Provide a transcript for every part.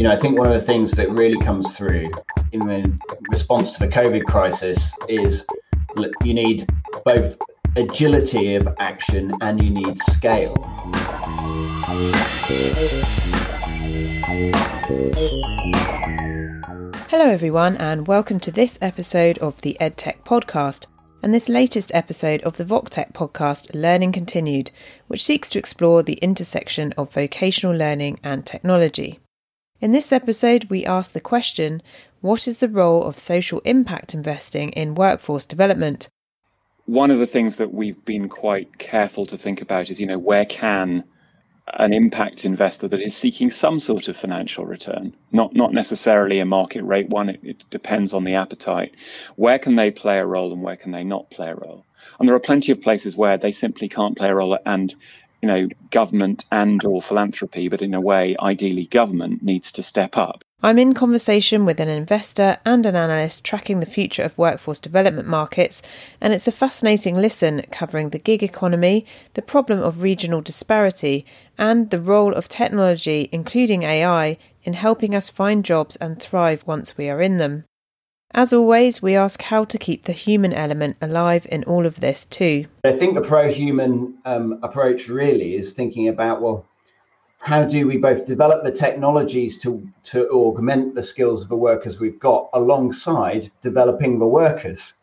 you know, I think one of the things that really comes through in the response to the COVID crisis is you need both agility of action and you need scale. Hello, everyone, and welcome to this episode of the EdTech Podcast and this latest episode of the VocTech podcast, Learning Continued, which seeks to explore the intersection of vocational learning and technology. In this episode, we ask the question What is the role of social impact investing in workforce development? One of the things that we've been quite careful to think about is, you know, where can an impact investor that is seeking some sort of financial return, not not necessarily a market rate one. It, it, depends on the appetite. Where can they play a role and where can they not play a role? And there are plenty of places where they simply can't play a role, and you know, government and or philanthropy, but in a way, ideally, government needs to step up. I'm in conversation with an investor and an analyst tracking the future of workforce development markets, and it's a fascinating listen covering the gig economy, the problem of regional disparity, and the role of technology, including AI, in helping us find jobs and thrive once we are in them. As always, we ask how to keep the human element alive in all of this too. I think the pro human um, approach really is thinking about well, how do we both develop the technologies to, to augment the skills of the workers we've got alongside developing the workers?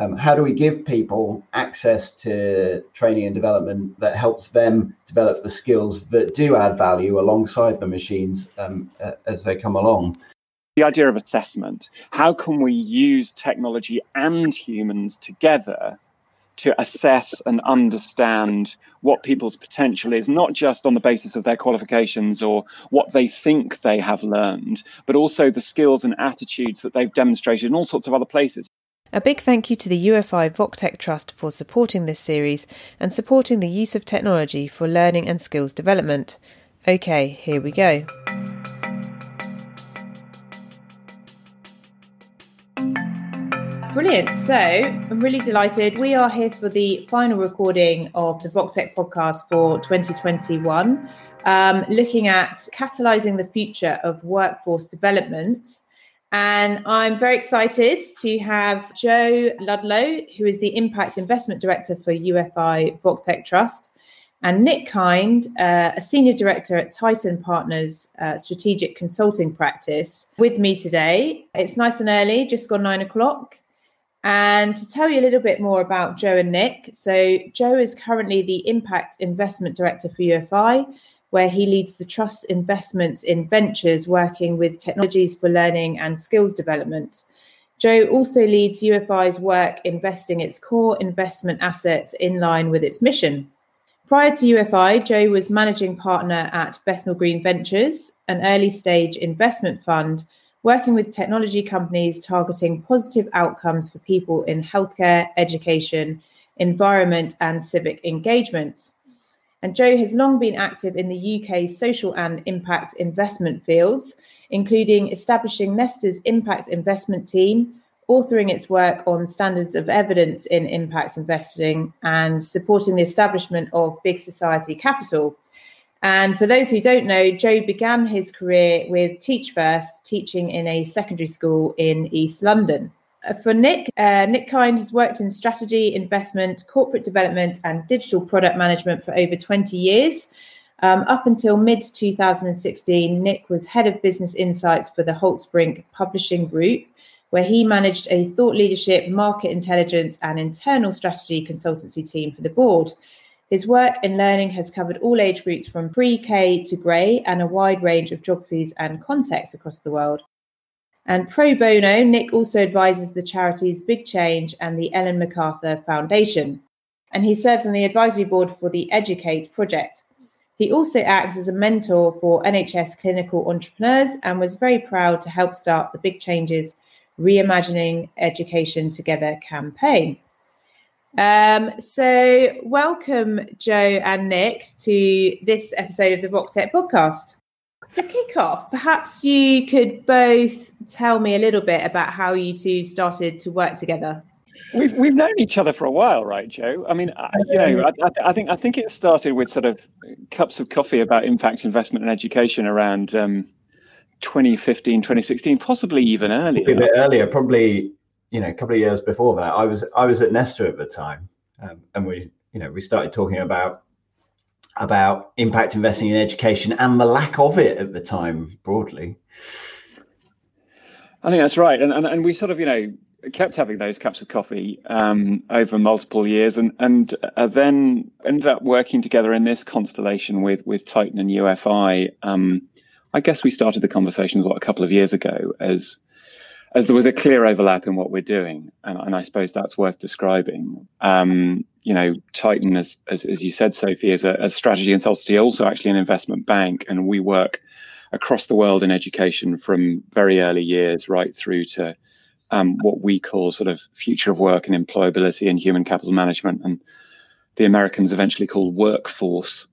Um, how do we give people access to training and development that helps them develop the skills that do add value alongside the machines um, uh, as they come along? The idea of assessment how can we use technology and humans together to assess and understand what people's potential is, not just on the basis of their qualifications or what they think they have learned, but also the skills and attitudes that they've demonstrated in all sorts of other places. A big thank you to the UFI VocTech Trust for supporting this series and supporting the use of technology for learning and skills development. Okay, here we go. Brilliant. So I'm really delighted. We are here for the final recording of the VocTech podcast for 2021, um, looking at catalyzing the future of workforce development. And I'm very excited to have Joe Ludlow, who is the Impact Investment Director for UFI VocTech Trust, and Nick Kind, uh, a Senior Director at Tyton Partners uh, Strategic Consulting Practice, with me today. It's nice and early, just gone nine o'clock. And to tell you a little bit more about Joe and Nick, so Joe is currently the Impact Investment Director for UFI, where he leads the trust's investments in ventures working with technologies for learning and skills development. Joe also leads UFI's work investing its core investment assets in line with its mission. Prior to UFI, Joe was managing partner at Bethnal Green Ventures, an early stage investment fund working with technology companies targeting positive outcomes for people in healthcare, education, environment, and civic engagement. And Joe has long been active in the UK's social and impact investment fields, including establishing Nesta's impact investment team, authoring its work on standards of evidence in impact investing, and supporting the establishment of Big Society Capital, and for those who don't know, Joe began his career with Teach First, teaching in a secondary school in East London. Uh, for Nick, uh, Nick Kind has worked in strategy, investment, corporate development, and digital product management for over 20 years. Um, up until mid 2016, Nick was head of business insights for the Holtzbrinck Publishing Group, where he managed a thought leadership, market intelligence, and internal strategy consultancy team for the board. His work in learning has covered all age groups from pre K to grey and a wide range of geographies and contexts across the world. And pro bono, Nick also advises the charities Big Change and the Ellen MacArthur Foundation. And he serves on the advisory board for the Educate project. He also acts as a mentor for NHS clinical entrepreneurs and was very proud to help start the Big Changes Reimagining Education Together campaign. Um, so, welcome, Joe and Nick, to this episode of the VocTech podcast. To kick off, perhaps you could both tell me a little bit about how you two started to work together. We've we've known each other for a while, right, Joe? I mean, I, you know, I, I, think I think it started with sort of cups of coffee about impact investment and education around um, 2015, 2016, possibly even earlier. A bit earlier, probably you know a couple of years before that. I was I was at Nesta at the time, um, and we you know we started talking about about impact investing in education and the lack of it at the time broadly. I think that's right, and and, and we sort of you know kept having those cups of coffee um, over multiple years, and and uh, then ended up working together in this constellation with with Tyton and UFI. Um, I guess we started the conversations what a couple of years ago as as there was a clear overlap in what we're doing, and, and I suppose that's worth describing. Um, you know, Tyton, as, as, as you said, Sophie, is a, a strategy and consultancy, also actually an investment bank, and we work across the world in education from very early years right through to um, what we call sort of future of work and employability and human capital management, and the Americans eventually call workforce.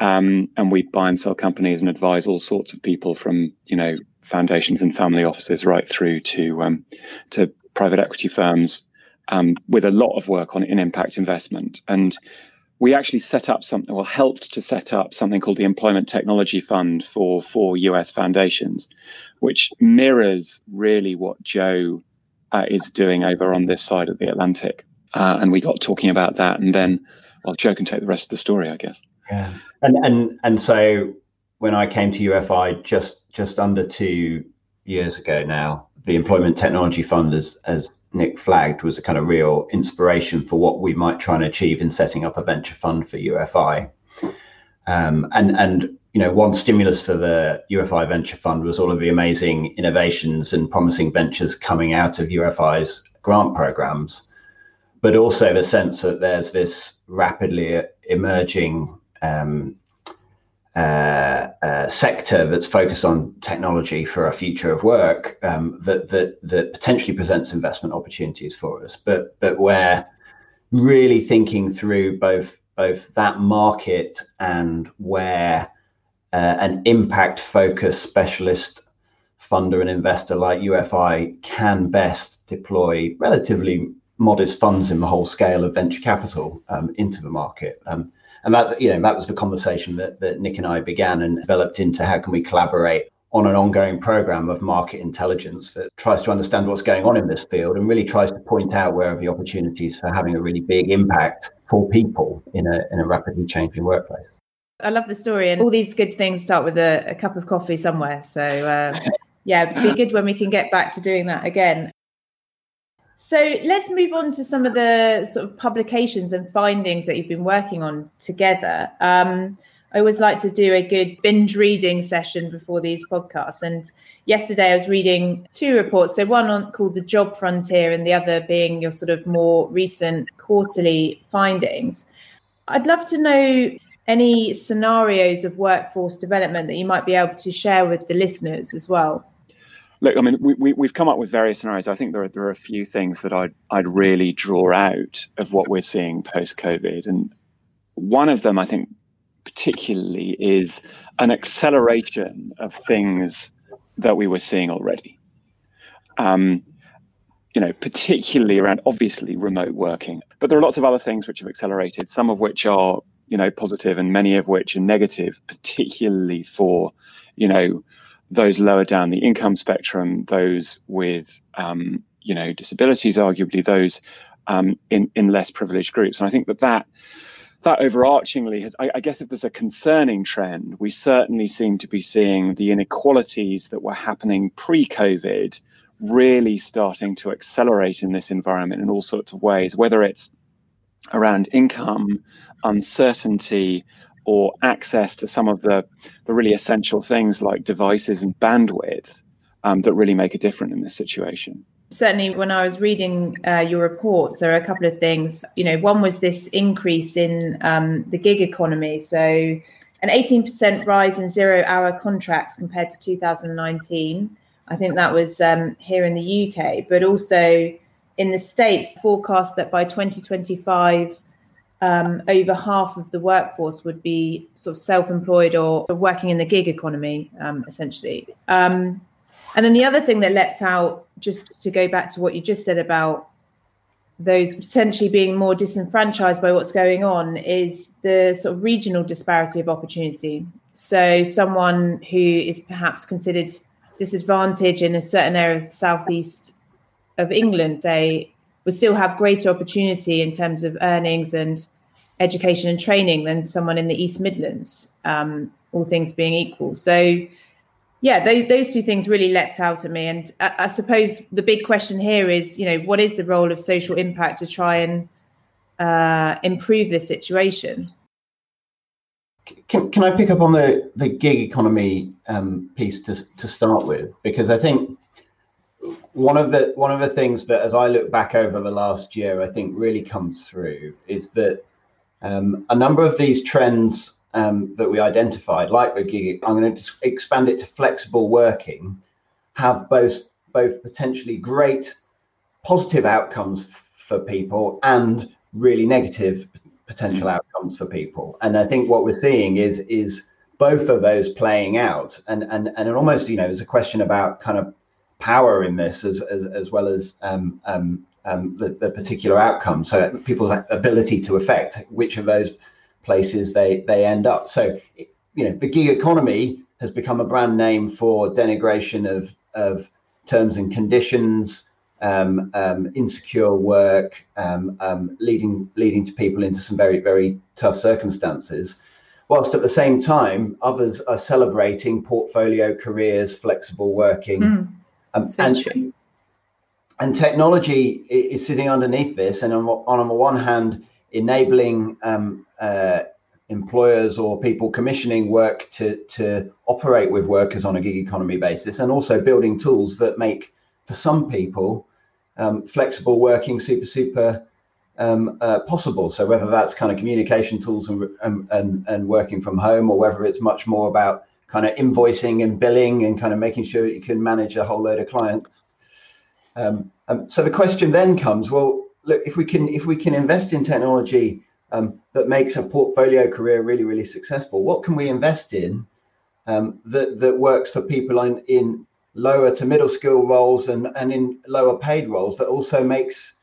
Um, and we buy and sell companies and advise all sorts of people from you know foundations and family offices right through to um, to private equity firms um, with a lot of work on in impact investment. And we actually set up something, or helped to set up something called the Employment Technology Fund for four US foundations, which mirrors really what Joe uh, is doing over on this side of the Atlantic. Uh, and we got talking about that, and then, well, Joe can take the rest of the story, I guess. Yeah, and and and so when I came to UFI just just under two years ago now, the Employment Technology Fund, as as Nick flagged, was a kind of real inspiration for what we might try and achieve in setting up a venture fund for UFI. Um, and and you know one stimulus for the UFI Venture Fund was all of the amazing innovations and promising ventures coming out of UFI's grant programs, but also the sense that there's this rapidly emerging um, uh, uh, sector that's focused on technology for a future of work um, that that that potentially presents investment opportunities for us, but but where really thinking through both both that market and where uh, an impact focused specialist funder and investor like UFI can best deploy relatively modest funds in the whole scale of venture capital um, into the market. Um, and that's you know that was the conversation that, that nick and i began and developed into how can we collaborate on an ongoing program of market intelligence that tries to understand what's going on in this field and really tries to point out where are the opportunities for having a really big impact for people in a, in a rapidly changing workplace. I love the story, and all these good things start with a, a cup of coffee somewhere. So, uh, yeah, be good when we can get back to doing that again. So let's move on to some of the sort of publications and findings that you've been working on together. Um, I always like to do a good binge reading session before these podcasts. And yesterday I was reading two reports. So one on, called The Job Frontier and the other being your sort of more recent quarterly findings. I'd love to know any scenarios of workforce development that you might be able to share with the listeners as well. Look, I mean, we, we, have come up with various scenarios. I think there are, there are a few things that I'd, I'd really draw out of what we're seeing post COVID. And one of them, I think, particularly, is an acceleration of things that we were seeing already. Um, you know, particularly around obviously remote working, but there are lots of other things which have accelerated, some of which are, you know, positive and many of which are negative, particularly for, you know, those lower down the income spectrum, those with um, you know disabilities, arguably those um, in in less privileged groups. And I think that that that overarchingly has, I, I, guess, if there's a concerning trend, we certainly seem to be seeing the inequalities that were happening pre-COVID really starting to accelerate in this environment in all sorts of ways, whether it's around income, uncertainty, or access to some of the, the really essential things like devices and bandwidth um, that really make a difference in this situation. Certainly when i was reading uh, your reports there are a couple of things. You know one was this increase in um, the gig economy. So an 18% rise in zero hour contracts compared to 2019 i think that was um, here in the uk but also in the states forecast that by 2025 um, over half of the workforce would be sort of self-employed or working in the gig economy, um, essentially. Um, and then the other thing that leapt out, just to go back to what you just said about those potentially being more disenfranchised by what's going on, is the sort of regional disparity of opportunity. So someone who is perhaps considered disadvantaged in a certain area of the southeast of England, say, would still have greater opportunity in terms of earnings and education and training than someone in the East Midlands, um, all things being equal. So, yeah, those, those two things really leapt out at me. And I, I, suppose the big question here is, you know, what is the role of social impact to try and uh, improve this situation? Can, can I pick up on the, the gig economy um, piece to, to start with? Because I think one of the one of the things that, as I look back over the last year, I think really comes through is that um, a number of these trends um, that we identified, like the gig, I'm going to expand it to flexible working, have both both potentially great positive outcomes for people and really negative potential mm. outcomes for people. And I think what we're seeing is is both of those playing out, and and and it almost you know there's a question about kind of power in this as as, as well as um, um, um, the, the, particular outcome. So people's ability to affect which of those places they they end up. So you know the gig economy has become a brand name for denigration of of terms and conditions, um, um, insecure work, um, leading leading to people into some very very tough circumstances. Whilst at the same time, others are celebrating portfolio careers, flexible working, mm, and, and technology is sitting underneath this, and on, on the one hand, enabling um, uh, employers or people commissioning work to to operate with workers on a gig economy basis, and also building tools that make for some people um, flexible working super super um, uh, possible. So whether that's kind of communication tools and, and and working from home, or whether it's much more about kind of invoicing and billing and kind of making sure that you can manage a whole load of clients. Um, um, so the question then comes: Well, look, if we can if we can invest in technology um, that makes a portfolio career really really successful, what can we invest in um, that that works for people in, in lower to middle skill roles and and in lower paid roles that also makes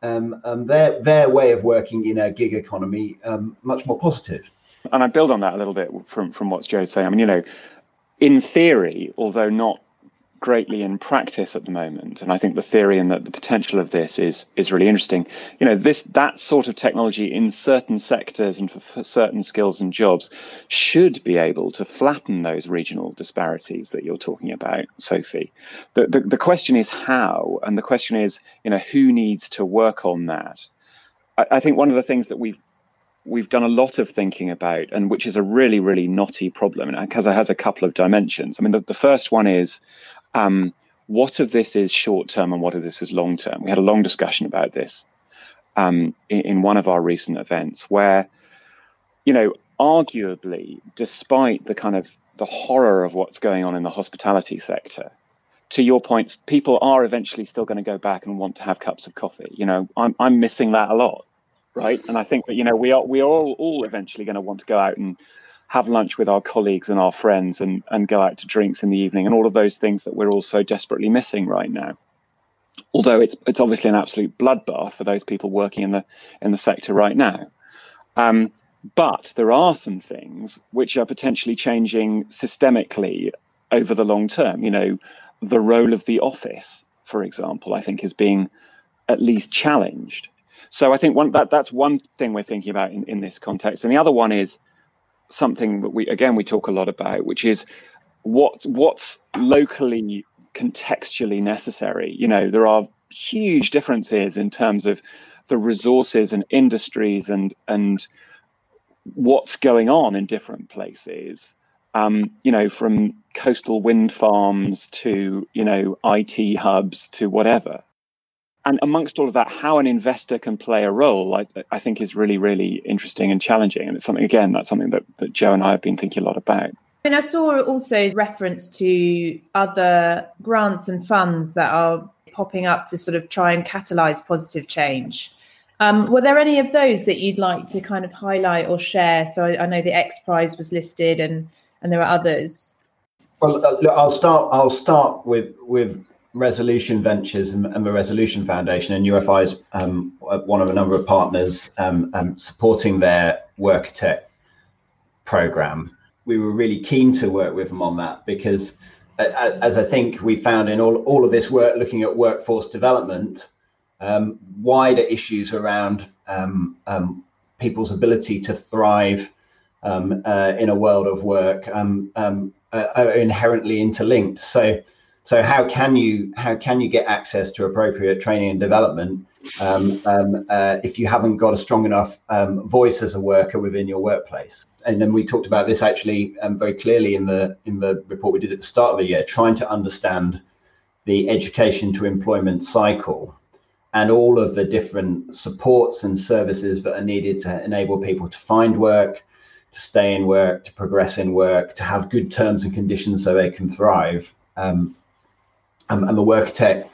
um, um, their their way of working in a gig economy much more positive. And I build on that a little bit from from what Joe's saying. I mean, you know, in theory, although not greatly in practice at the moment and i think the theory and that the potential of this is is really interesting you know this that sort of technology in certain sectors and for, for certain skills and jobs should be able to flatten those regional disparities that you're talking about sophie the, the, the question is how and the question is you know who needs to work on that I, I think one of the things that we've we've done a lot of thinking about, and which is a really, really knotty problem, because it has a couple of dimensions. I mean, the, the first one is um, what of this is short term and what of this is long term. We had a long discussion about this um, in, in one of our recent events, where, you know, arguably, despite the kind of the horror of what's going on in the hospitality sector, to your points, people are eventually still going to go back and want to have cups of coffee. You know, I'm I'm missing that a lot, right? And I think that you know we are we are all, all eventually going to want to go out and have lunch with our colleagues and our friends and, and go out to drinks in the evening and all of those things that we're all so desperately missing right now. Although it's it's obviously an absolute bloodbath for those people working in the in the sector right now. Um, but there are some things which are potentially changing systemically over the long term. You know, the role of the office, for example, I think is being at least challenged. So I think one that that's one thing we're thinking about in, in this context. And the other one is something that we again we talk a lot about, which is what what's locally contextually necessary. You know, there are huge differences in terms of the resources and industries and and what's going on in different places. Um, you know, from coastal wind farms to you know IT hubs to whatever and amongst all of that, how an investor can play a role, I, I, think is really, really interesting and challenging. And it's something, again, that's something that, that Joe and I have been thinking a lot about. I mean, I saw also reference to other grants and funds that are popping up to sort of try and catalyze positive change. Um, were there any of those that you'd like to kind of highlight or share? So I, I know the X Prize was listed, and and there are others. Well, uh, I'll start. I'll start with with Resolution Ventures and, and, the Resolution Foundation, and UFI is um, one of a number of partners um, um, supporting their WorkerTech program. We were really keen to work with them on that because as I think we found in all, all of this work looking at workforce development, um, wider issues around um, people's ability to thrive um, uh, in a world of work um, um, uh, are inherently interlinked. So, so how can you how can you get access to appropriate training and development um, um, uh, if you haven't got a strong enough um, voice as a worker within your workplace? And then we talked about this actually um, very clearly in the in the report we did at the start of the year, trying to understand the education to employment cycle and all of the different supports and services that are needed to enable people to find work, to stay in work, to progress in work, to have good terms and conditions so they can thrive. Um, um, and the WorkerTech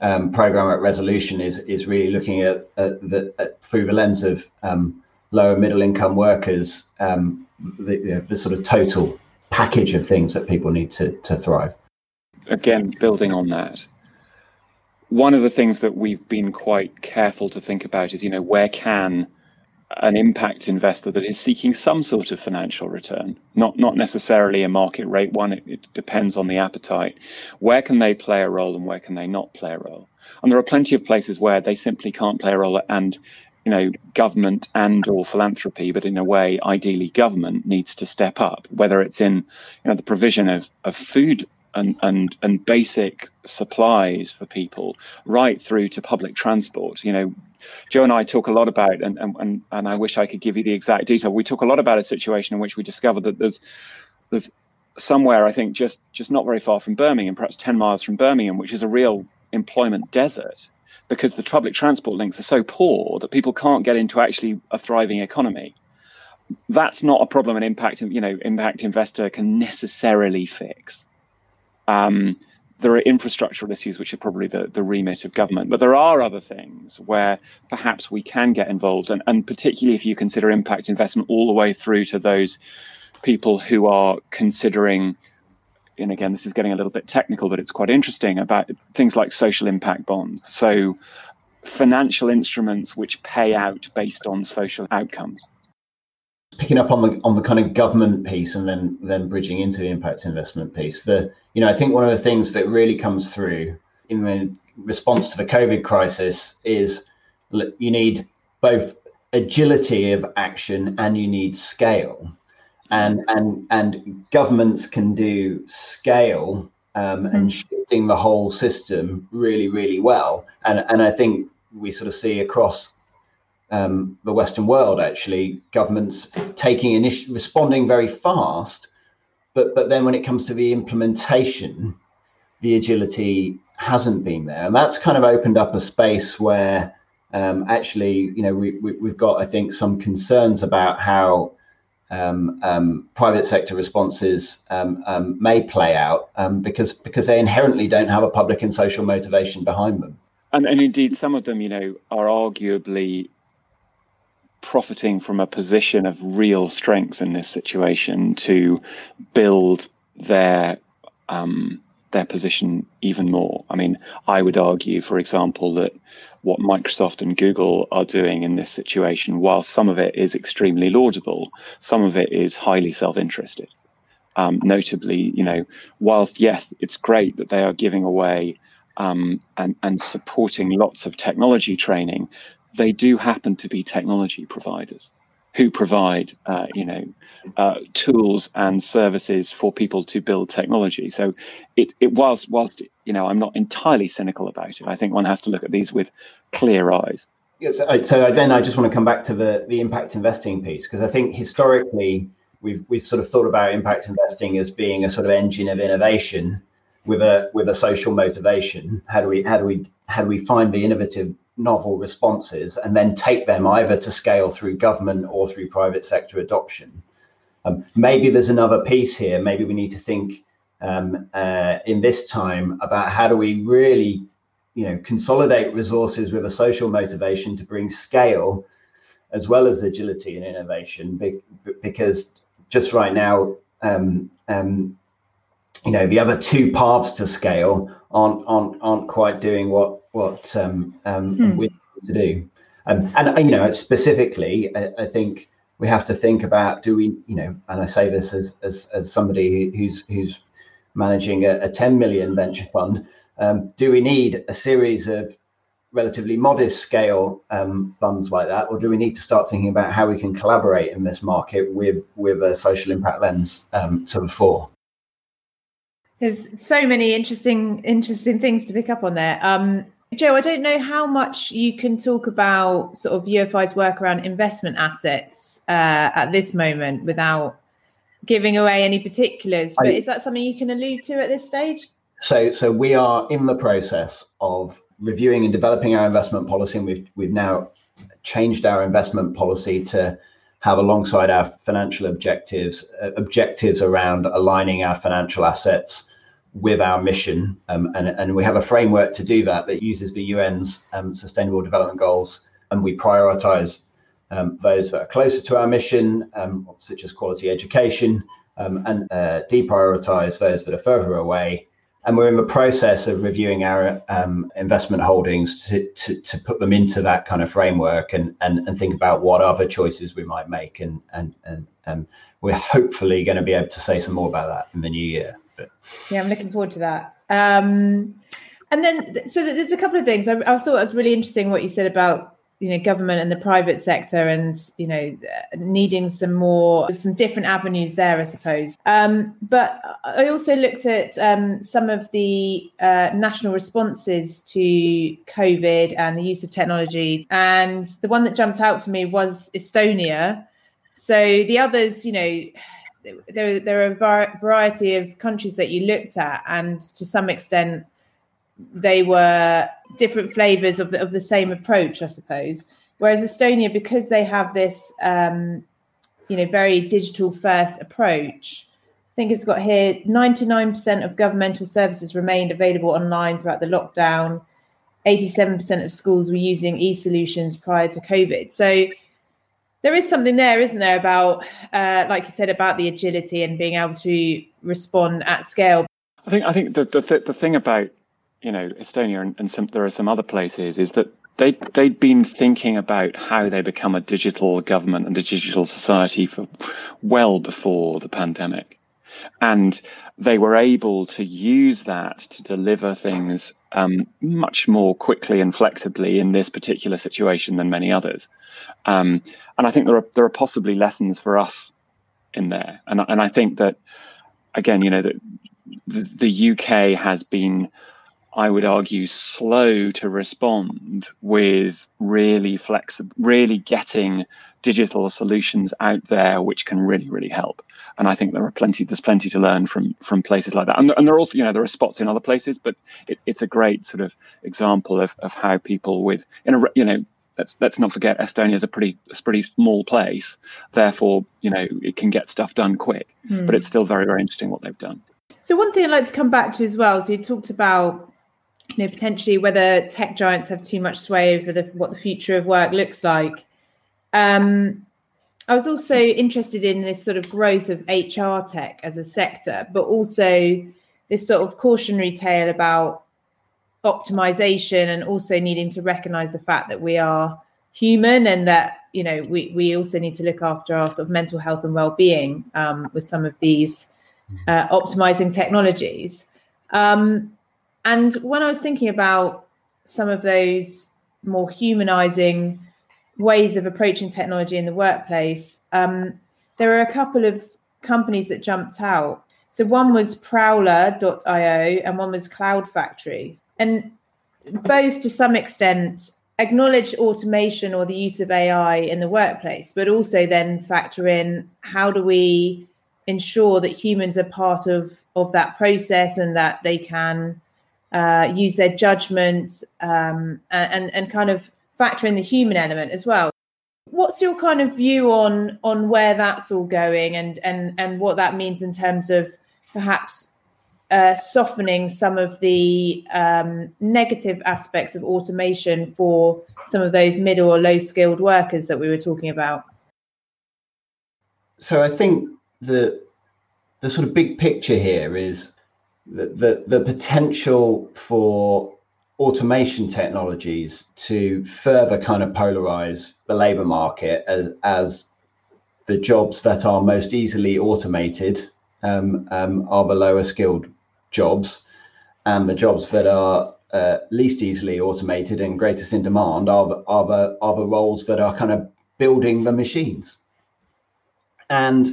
um, program at Resolution is is really looking at, at the at, through the lens of um, lower middle income workers, um, the, you know, the sort of total package of things that people need to to thrive. Again, building on that, one of the things that we've been quite careful to think about is, you know, where can an impact investor that is seeking some sort of financial return, not not necessarily a market rate one. It, it, depends on the appetite. Where can they play a role and where can they not play a role? And there are plenty of places where they simply can't play a role, and you know, government and or philanthropy, but in a way, ideally, government needs to step up. Whether it's in you know the provision of of food and, and and basic supplies for people right through to public transport you know joe and i talk a lot about and, and and i wish i could give you the exact detail. We talk a lot about a situation in which we discovered that there's there's somewhere i think just just not very far from birmingham perhaps 10 miles from birmingham which is a real employment desert because the public transport links are so poor that people can't get into actually a thriving economy. That's not a problem an impact you know impact investor can necessarily fix. Um, there are infrastructural issues which are probably the, the remit of government, but there are other things where perhaps we can get involved, and, and particularly if you consider impact investment all the way through to those people who are considering, and again, this is getting a little bit technical, but it's quite interesting about things like social impact bonds. So, financial instruments which pay out based on social outcomes picking up on the on the kind of government piece and then then bridging into the impact investment piece the you know i think one of the things that really comes through in the response to the covid crisis is you need both agility of action and you need scale and and and governments can do scale um, mm-hmm. and shifting the whole system really really well and and i think we sort of see across um, the Western world, actually, governments taking initiative, responding very fast, but but then when it comes to the implementation, the agility hasn't been there, and that's kind of opened up a space where um, actually, you know, we, we have got I think some concerns about how um, um, private sector responses um, um, may play out because because they inherently don't have a public and social motivation behind them. And, and indeed, some of them, you know, are arguably profiting from a position of real strength in this situation to build their um, their position even more. I mean, I would argue, for example, that what Microsoft and Google are doing in this situation, while some of it is extremely laudable, some of it is highly self-interested. Um, notably, you know, whilst yes, it's great that they are giving away um, and, and supporting lots of technology training, they do happen to be technology providers who provide, uh, you know, uh, tools and services for people to build technology. So, it, it whilst whilst you know, I'm not entirely cynical about it. I think one has to look at these with clear eyes. Yes, so then I just want to come back to the the impact investing piece because I think historically we've we've sort of thought about impact investing as being a sort of engine of innovation with a with a social motivation. How do we how do we how do we find the innovative novel responses and then take them either to scale through government or through private sector adoption. Um, maybe there's another piece here. Maybe we need to think um, uh, in this time about how do we really, you know, consolidate resources with a social motivation to bring scale as well as agility and innovation. because just right now, um, um, you know, the other two paths to scale aren't aren't aren't quite doing what what um, um, hmm. we need to do. Um, and you know, specifically, I, I, think we have to think about: do we, you know, and I say this as as, as somebody who's who's managing a, a 10 million venture fund. Um, do we need a series of relatively modest scale um, funds like that, or do we need to start thinking about how we can collaborate in this market with with a social impact lens um, to the fore? There's so many interesting interesting things to pick up on there. Um, Joe, I don't know how much you can talk about sort of UFI's work around investment assets uh, at this moment without giving away any particulars. But I, is that something you can allude to at this stage? So, so we are in the process of reviewing and developing our investment policy, and we've we've now changed our investment policy to have alongside our financial objectives uh, objectives around aligning our financial assets with our mission, um, and and we have a framework to do that that uses the UN's um, Sustainable Development Goals, and we prioritise um, those that are closer to our mission, um, such as quality education, um, and uh, deprioritise those that are further away and we're in the process of reviewing our um, investment holdings to, to, to, put them into that kind of framework and, and, and think about what other choices we might make. And, and, and, and we're hopefully going to be able to say some more about that in the new year. Yeah, I'm looking forward to that. Um, and then, so there's a couple of things. I, I thought was really interesting what you said about you know government and the private sector and you know needing some more some different avenues there i suppose. Um, but i also looked at um, some of the uh, national responses to covid and the use of technology. And the one that jumped out to me was estonia. So the others you know there, there are a variety of countries that you looked at and to some extent they were different flavors of the, of the same approach, I suppose. Whereas Estonia, because they have this, um, you know, very digital first approach, I think it's got here 99% of governmental services remained available online throughout the lockdown. 87% of schools were using e solutions prior to COVID. So there is something there, isn't there, about, uh, like you said, about the agility and being able to respond at scale. I think I think the the, the thing about you know Estonia and, and some, there are some other places is that they they'd been thinking about how they become a digital government and a digital society for well before the pandemic, and they were able to use that to deliver things um, much more quickly and flexibly in this particular situation than many others. Um, and I think there are there are possibly lessons for us in there, and and I think that again, you know, that the, the UK has been I would argue, slow to respond with really flexible, really getting digital solutions out there, which can really, really help. And I think there are plenty, there's plenty to learn from from places like that. And, and there are also, you know, there are spots in other places, but it, it's a great sort of example of, of how people with, in a, you know, let's let's not forget Estonia is a pretty a pretty small place. Therefore, you know, it can get stuff done quick, mm. but it's still very very interesting what they've done. So one thing I'd like to come back to as well. So you talked about you know potentially whether tech giants have too much sway over the, what the future of work looks like. Um, I was also interested in this sort of growth of HR tech as a sector, but also this sort of cautionary tale about optimization and also needing to recognize the fact that we are human and that you know we we also need to look after our sort of mental health and well-being um, with some of these uh, optimizing technologies um, and when I was thinking about some of those more humanizing ways of approaching technology in the workplace, um, there are a couple of companies that jumped out. So one was Prowler.io and one was Cloud Factories. And both to some extent acknowledge automation or the use of AI in the workplace, but also then factor in how do we ensure that humans are part of, of that process and that they can uh, use their judgment um, and and kind of factor in the human element as well. What's your kind of view on on where that's all going and and and what that means in terms of perhaps uh, softening some of the um, negative aspects of automation for some of those middle or low skilled workers that we were talking about? So I think the the sort of big picture here is the, the, the potential for automation technologies to further kind of polarize the labor market as, as the jobs that are most easily automated um, um, are the lower skilled jobs, and the jobs that are uh, least easily automated and greatest in demand are are the are the roles that are kind of building the machines. And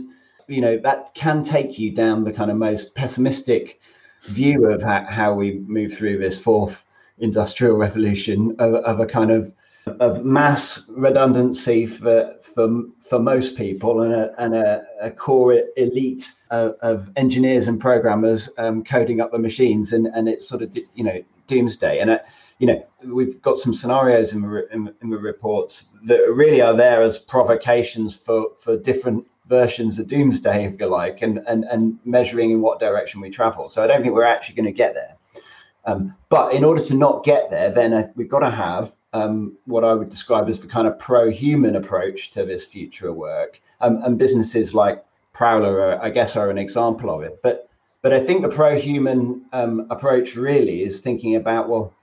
you know that can take you down the kind of most pessimistic view of how, we move through this fourth industrial revolution of, of a kind of of mass redundancy for for for most people and a and a, a core elite of, of, engineers and programmers um, coding up the machines and and it's sort of you know doomsday and. Uh, you know, we've got some scenarios in the, in, in the reports that really are there as provocations for, for different versions of doomsday, if you like, and, and, and measuring in what direction we travel. So I don't think we're actually going to get there. Um, but in order to not get there, then we've got to have um, what I would describe as the kind of pro-human approach to this future work. Um, and businesses like Prowler, are, I guess, are an example of it. But but I think the pro-human um, approach really is thinking about well,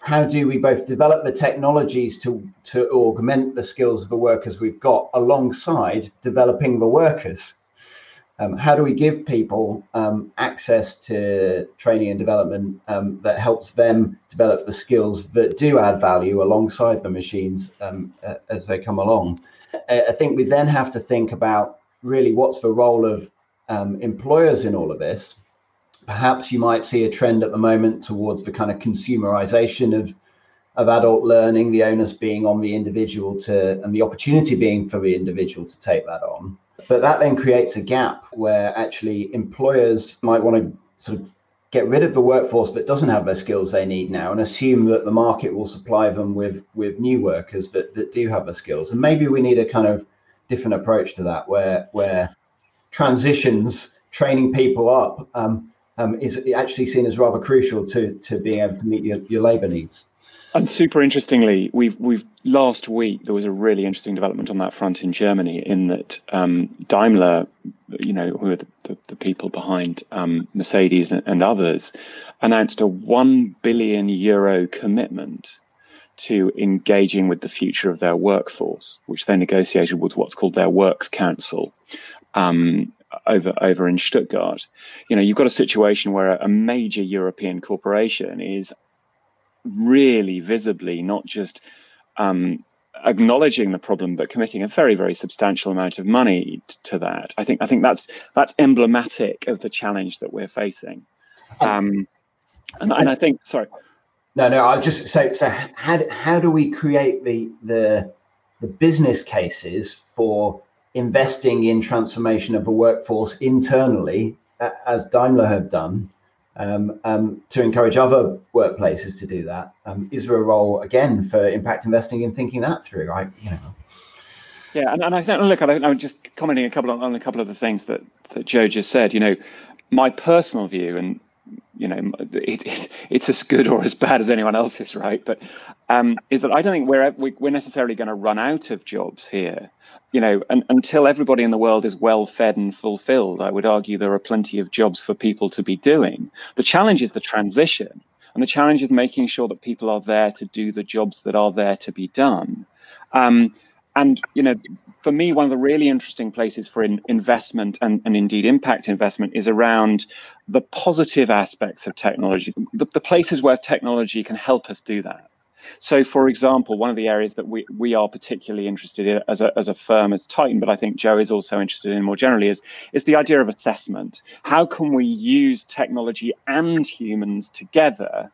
how do we both develop the technologies to to augment the skills of the workers we've got alongside developing the workers um, how do we give people um, access to training and development um, that helps them develop the skills that do add value alongside the machines um, as they come along? I think we then have to think about really what's the role of um, employers in all of this. Perhaps you might see a trend at the moment towards the kind of consumerization of of adult learning, the onus being on the individual to, and the opportunity being for the individual to take that on. But that then creates a gap where actually employers might want to sort of get rid of the workforce that doesn't have the skills they need now and assume that the market will supply them with with new workers that, that do have the skills. And maybe we need a kind of different approach to that where where transitions, training people up um, um, is actually seen as rather crucial to to being able to meet your, your labor needs. And super interestingly, we've we've last week there was a really interesting development on that front in Germany. In that um, Daimler, you know, who are the, the, the people behind um, Mercedes and, and, others, announced a one billion euro commitment to engaging with the future of their workforce, which they negotiated with what's called their Works Council. Um, over over in Stuttgart, you know, you've got a situation where a major European corporation is really visibly not just um, acknowledging the problem but committing a very very substantial amount of money t- to that. I think i think that's that's emblematic of the challenge that we're facing. Um, and, and i think sorry. No no i'll just say so how, how do we create the the the business cases for investing in transformation of a workforce internally as daimler have done um, um, to encourage other workplaces to do that. Um, is there a role again for impact investing in thinking that through? Right, you know. Yeah, and, and I think look, I, I'm just commenting a couple on, on a couple of the things that that Joe just said. You know, my personal view, and you know, it, it's it's as good or as bad as anyone else's, right? But um, is that I don't think we're we're necessarily going to run out of jobs here you know, and, until everybody in the world is well fed and fulfilled, I would argue there are plenty of jobs for people to be doing. The challenge is the transition, and the challenge is making sure that people are there to do the jobs that are there to be done. Um, and you know, for me, one of the really interesting places for in investment and, and indeed impact investment is around the positive aspects of technology, the, the places where technology can help us do that. So, for example, one of the areas that we, we are particularly interested in as a, as a firm as Tyton, but I think Joe is also interested in more generally, is, is the idea of assessment. How can we use technology and humans together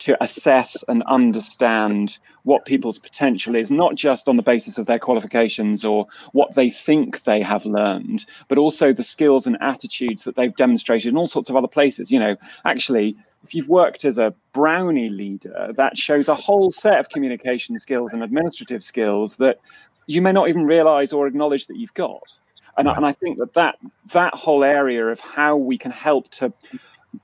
to assess and understand what people's potential is, not just on the basis of their qualifications or what they think they have learned, but also the skills and attitudes that they've demonstrated in all sorts of other places. You know, actually, if you've worked as a brownie leader, that shows a whole set of communication skills and administrative skills that you may not even realize or acknowledge that you've got. And, and I think that, that that whole area of how we can help to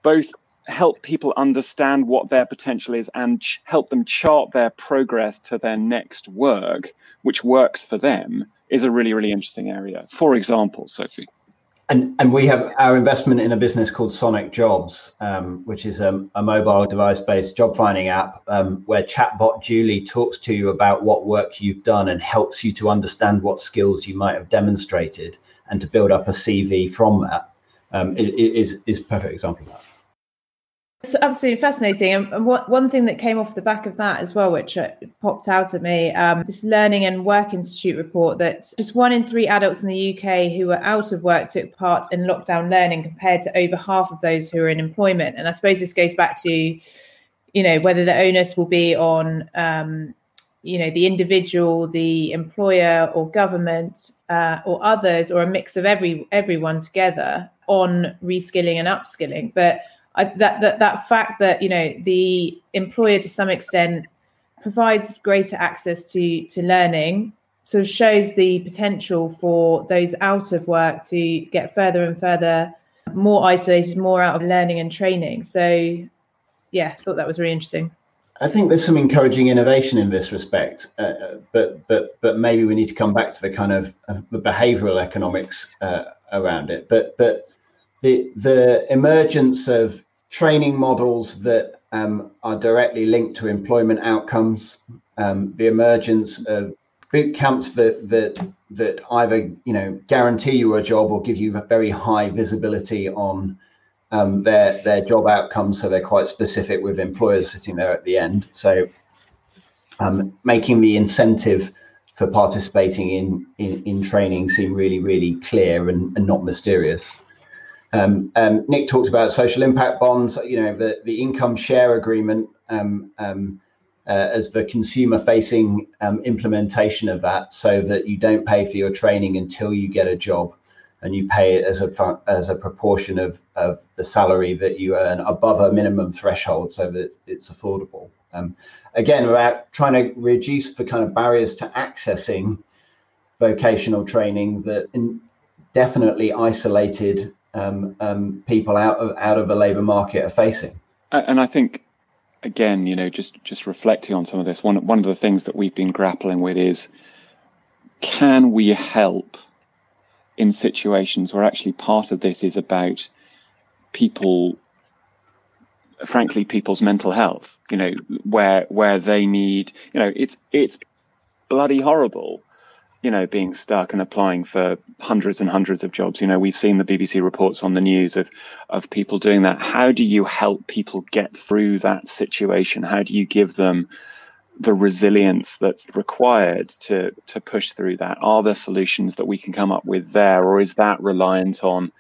both help people understand what their potential is and ch- help them chart their progress to their next work, which works for them, is a really, really interesting area. For example, Sophie. And, and we have our investment in a business called Sonic Jobs, um, which is a, a mobile device based job finding app um, where chatbot Julie talks to you about what work you've done and helps you to understand what skills you might have demonstrated and to build up a CV from that. Um, it, it is, is a perfect example of that. It's absolutely fascinating. And one thing that came off the back of that as well, which uh, popped out at me, um, this Learning and Work Institute report that just one in three adults in the UK who were out of work took part in lockdown learning compared to over half of those who are in employment. And I suppose this goes back to, you know, whether the onus will be on, um, you know, the individual, the employer or government uh, or others, or a mix of every everyone together on reskilling and upskilling. But I, that that that fact that you know the employer to some extent provides greater access to to learning sort of shows the potential for those out of work to get further and further more isolated more out of learning and training so yeah I thought that was really interesting I think there's some encouraging innovation in this respect, uh, but but but maybe we need to come back to the kind of uh, the behavioural economics uh, around it. But but the the emergence of training models that um, are directly linked to employment outcomes, um, the emergence of boot camps that that that either you know guarantee you a job or give you a very high visibility on um, their their job outcomes, so they're quite specific with employers sitting there at the end. So um, making the incentive for participating in, in, in training seem really really clear and, and not mysterious. Um, um, Nick talked about social impact bonds. You know, the the income share agreement um, um uh, as the consumer facing um, implementation of that, so that you don't pay for your training until you get a job, and you pay it as a as a proportion of of the salary that you earn above a minimum threshold, so that it's affordable. Um, again, about trying to reduce the kind of barriers to accessing vocational training that in, definitely isolated um, um, people out of out of the labour market are facing. And I think, again, you know, just just reflecting on some of this, one one of the things that we've been grappling with is, can we help in situations where actually part of this is about people frankly people's mental health you know where where they need you know it's it's bloody horrible you know, being stuck and applying for hundreds and hundreds of jobs. You know, we've seen the BBC reports on the news of of people doing that. How do you help people get through that situation? How do you give them the resilience that's required to to push through that? Are there solutions that we can come up with there, or is that reliant on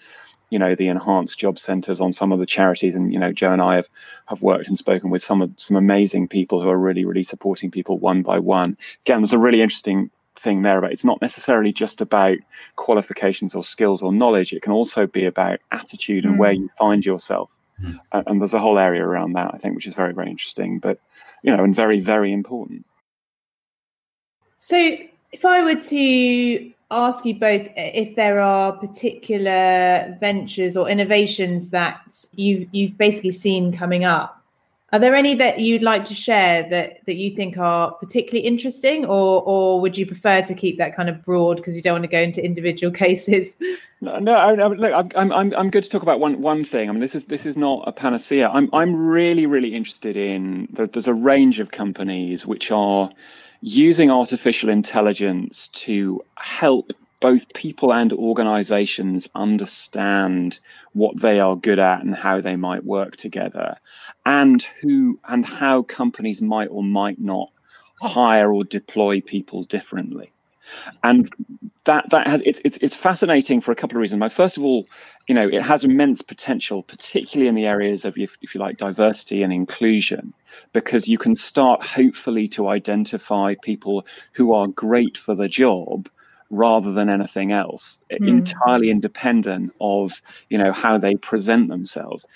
you know the enhanced job centres on some of the charities and you know joe and i have have worked and spoken with some of some amazing people who are really really supporting people one by one again there's a really interesting thing there about it's not necessarily just about qualifications or skills or knowledge it can also be about attitude and mm. where you find yourself mm. and, and there's a whole area around that i think which is very very interesting but you know and very very important so if i were to ask you both if there are particular ventures or innovations that you you've basically seen coming up are there any that you'd like to share that that you think are particularly interesting, or or would you prefer to keep that kind of broad because you don't want to go into individual cases? No, no I, I, look, I'm I'm I'm good to talk about one one thing. I mean, this is this is not a panacea. I'm I'm really really interested in. There's a range of companies which are using artificial intelligence to help both people and organizations understand what they are good at and how they might work together and who and how companies might or might not hire or deploy people differently. And that that has it's it's, it's fascinating for a couple of reasons. My first of all you know it has immense potential particularly in the areas of if, if you like diversity and inclusion because you can start hopefully to identify people who are great for the job rather than anything else mm. entirely independent of you know how they present themselves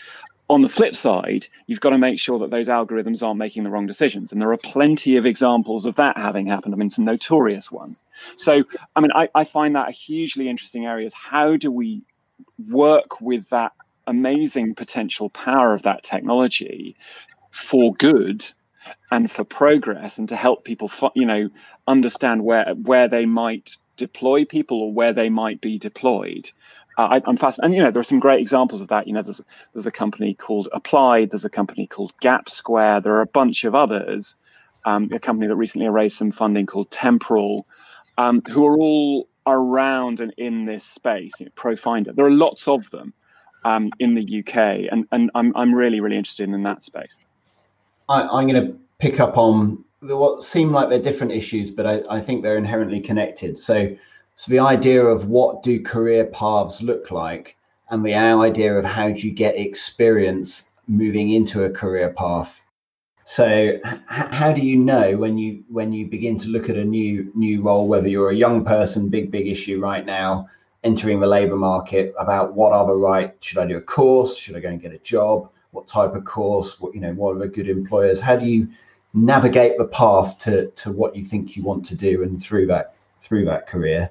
on the flip side you've got to make sure that those algorithms aren't making the wrong decisions and there are plenty of examples of that having happened i mean some notorious ones so i mean i, I find that a hugely interesting area is how do we work with that amazing potential power of that technology for good and for progress and to help people you know understand where where they might deploy people or where they might be deployed. Uh, I, am fascinated. and you know there are some great examples of that. You know, there's there's a company called Applied, there's a company called Gap Square, there are a bunch of others. Um, a company that recently raised some funding called Temporall, um, who are all around and in this space. You know, ProFinder, there are lots of them, um, in the UK, and and I'm I'm really really interested in that space. I, I'm going to pick up on what seem like they're different issues, but I, I think they're inherently connected. So, so the idea of what do career paths look like, and the idea of how do you get experience moving into a career path. So, h- how do you know when you when you begin to look at a new new role, whether you're a young person, big big issue right now, entering the labour market, about what are the right? Should I do a course? Should I go and get a job? What type of course? What you know? What are the good employers? How do you navigate the path to to what you think you want to do and through that through that career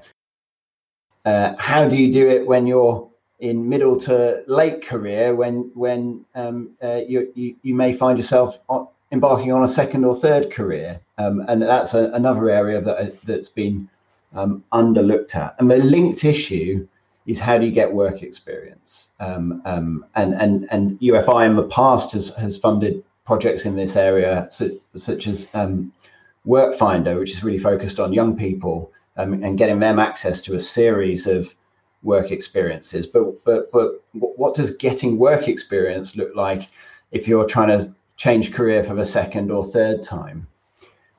uh, how do you do it when you're in middle to late career when when um, uh, you, you, you may find yourself embarking on a second or third career? Um, and that's a, another area that that's been um, underlooked at. And the linked issue is how do you get work experience? Um, um, and and and Ufi in the past has has funded projects in this area, such, such as um, Workfinder, which is really focused on young people um, and getting them access to a series of work experiences. But but but what does getting work experience look like if you're trying to change career for the second or third time?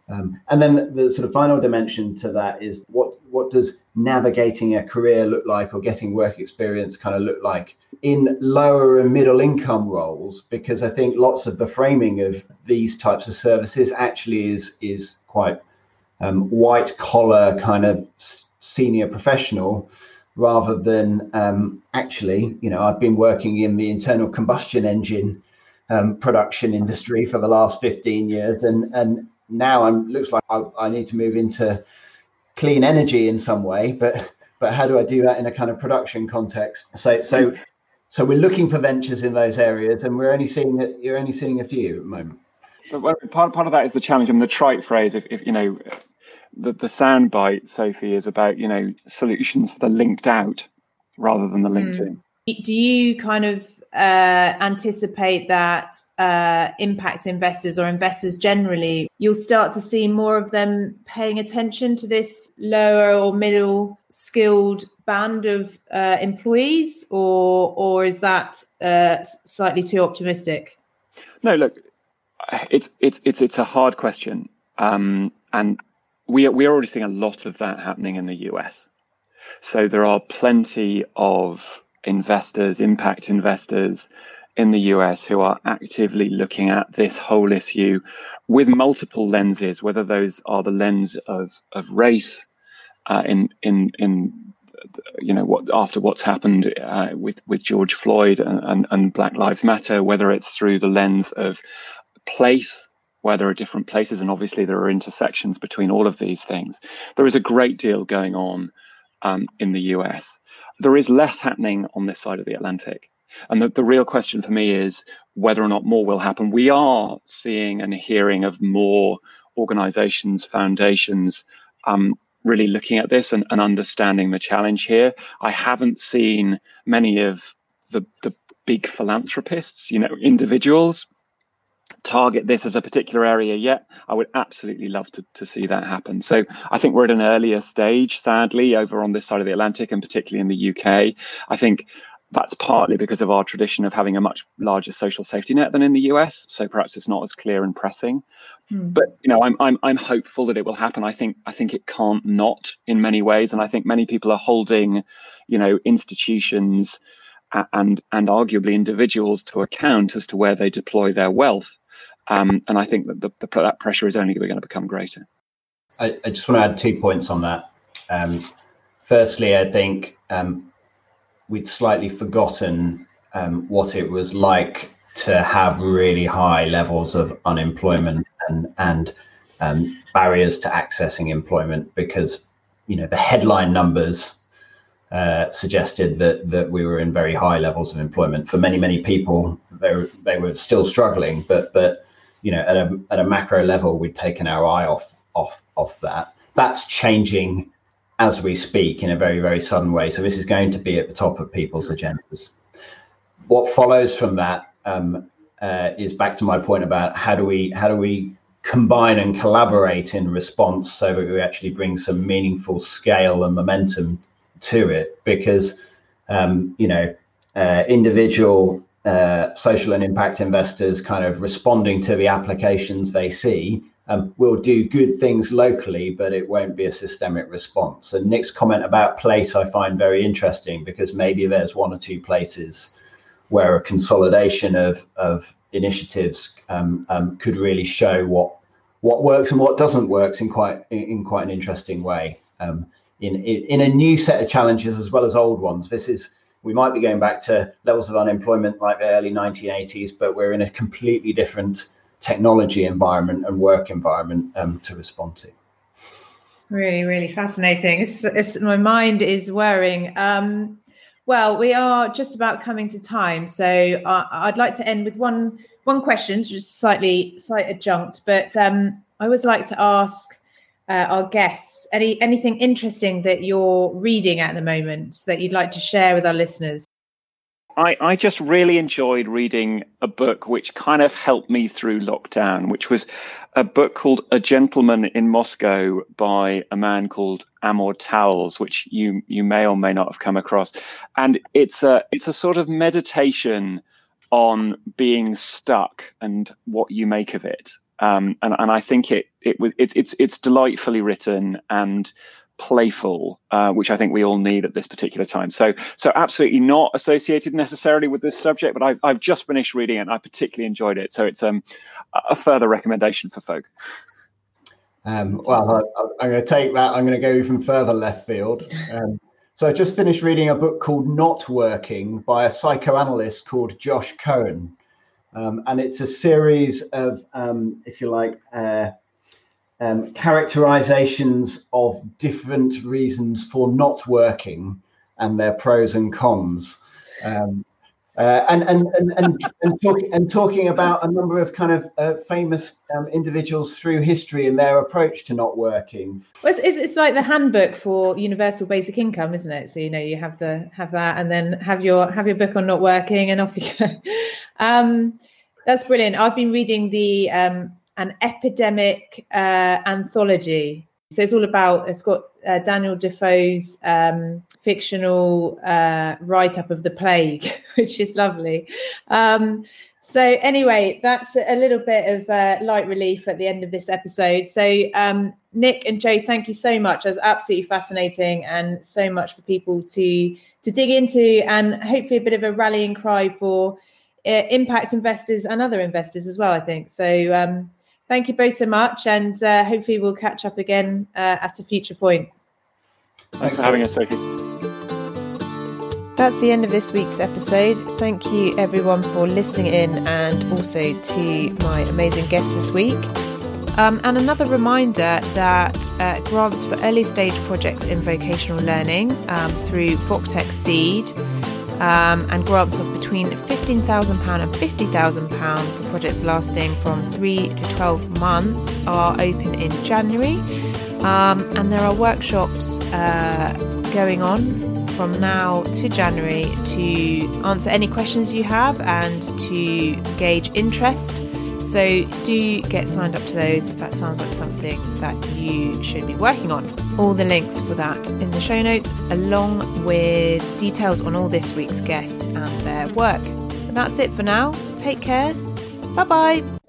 Um, and then the sort of final dimension to that is what what does navigating a career look like or getting work experience kind of look like in lower and middle income roles because I think lots of the framing of these types of services actually is is quite um, white collar kind of senior professional rather than um, actually you know I've been working in the internal combustion engine um, production industry for the last 15 years and and now I'm looks like I, I need to move into clean energy in some way, but but how do I do that in a kind of production context? So so so we're looking for ventures in those areas, and we're only seeing that you're only seeing a few at the moment. But part part of that is the challenge. I mean, the trite phrase, if, if you know, the the sound bite, Sophie, is about you know solutions for the linked out rather than the linked mm. in. Do you kind of uh, anticipate that uh, impact investors or investors generally, you'll start to see more of them paying attention to this lower or middle skilled band of uh, employees, or or is that uh, slightly too optimistic? No, look, it's it's it's it's a hard question, um, and we are, we are already seeing a lot of that happening in the US. So there are plenty of investors, impact investors in the US who are actively looking at this whole issue with multiple lenses, whether those are the lens of, of race uh, in in in you know what after what's happened uh, with with George Floyd and, and, and Black Lives Matter, whether it's through the lens of place where there are different places, and obviously there are intersections between all of these things. There is a great deal going on um, in the US there is less happening on this side of the Atlantic. And the, the real question for me is whether or not more will happen. We are seeing and hearing of more organizations, foundations, um, really looking at this and, and, understanding the challenge here. I haven't seen many of the, the big philanthropists, you know, individuals target this as a particular area yet. I would absolutely love to, to see that happen. So I think we're at an earlier stage, sadly, over on this side of the Atlantic and particularly in the UK. I think that's partly because of our tradition of having a much larger social safety net than in the US. So perhaps it's not as clear and pressing. Mm. But you know, I'm I'm I'm hopeful that it will happen. I think I think it can't not in many ways. And I think many people are holding, you know, institutions and and arguably individuals to account as to where they deploy their wealth. Um, and I think that the, the, that pressure is only going to become greater. I, I, just want to add two points on that. Um, firstly, I think um, we'd slightly forgotten um, what it was like to have really high levels of unemployment and and um, barriers to accessing employment because you know the headline numbers uh, suggested that that we were in very high levels of employment for many many people. They were, they were still struggling, but but you know, at a at a macro level, we'd taken our eye off off off that. That's changing as we speak in a very very sudden way. So this is going to be at the top of people's agendas. What follows from that um, uh, is back to my point about how do we how do we combine and collaborate in response so that we actually bring some meaningful scale and momentum to it because um, you know uh, individual uh, social and impact investors kind of responding to the applications they see um, will do good things locally, but it won't be a systemic response. And Nick's comment about place I find very interesting because maybe there's one or two places where a consolidation of, of initiatives um, um, could really show what what works and what doesn't work in quite in quite an interesting way. Um, in, in in a new set of challenges as well as old ones. This is we might be going back to levels of unemployment like the early 1980s, but we're in a completely different technology environment and work environment um, to respond to. Really, really fascinating. It's, it's, my mind is whirring. Um, well, we are just about coming to time, so uh, I'd like to end with one one question, just slightly slight adjunct. But um, I always like to ask uh, our guests any anything interesting that you're reading at the moment that you'd like to share with our listeners I, I just really enjoyed reading a book which kind of helped me through lockdown, which was a book called A Gentleman in Moscow by a man called Amor Towles, which you you may or may not have come across. And it's a it's a sort of meditation on being stuck and what you make of it. Um, and and I think it it was it's it's it's delightfully written and playful, uh, which I think we all need at this particular time. So so absolutely not associated necessarily with this subject, but I've I've just finished reading it and I particularly enjoyed it. So it's um a further recommendation for folk. Um, well, I, am going to take that. I'm going to go even further left field. Um, so I just finished reading a book called Not Working by a psychoanalyst called Josh Cohen. Um, and it's a series of, um, if you like, uh, um, characterizations of different reasons for not working and their pros and cons. Um, uh, and, and, and, and, and, talk, and talking about a number of kind of uh, famous um, individuals through history and their approach to not working. Well, it's, it's like the handbook for universal basic income, isn't it? So you know you have the have that, and then have your have your book on not working, and off you go. Um, that's brilliant. I've been reading the um, an epidemic uh, anthology. So it's all about. It's got uh, Daniel Defoe's um, fictional uh, write up of the plague, which is lovely. Um, so anyway, that's a little bit of uh, light relief at the end of this episode. So um, Nick and Joe, thank you so much. It was absolutely fascinating and so much for people to to dig into, and hopefully a bit of a rallying cry for uh, impact investors and other investors as well. I think so. Thank you both so much, and uh, hopefully we'll catch up again uh, at a future point. Thanks for having us, Sophie. That's the end of this week's episode. Thank you, everyone, for listening in and also to my amazing guests this week. Um, and another reminder that uh, grants for early stage projects in vocational learning um, through VocTech Seed um, and grants of between £15,000 and £50,000 for projects lasting from 3 to 12 months are open in January. Um, and there are workshops uh, going on from now to January to answer any questions you have and to gauge interest. So do get signed up to those if that sounds like something that you should be working on. All the links for that in the show notes, along with details on all this week's guests and their work. And that's it for now. Take care. Bye bye.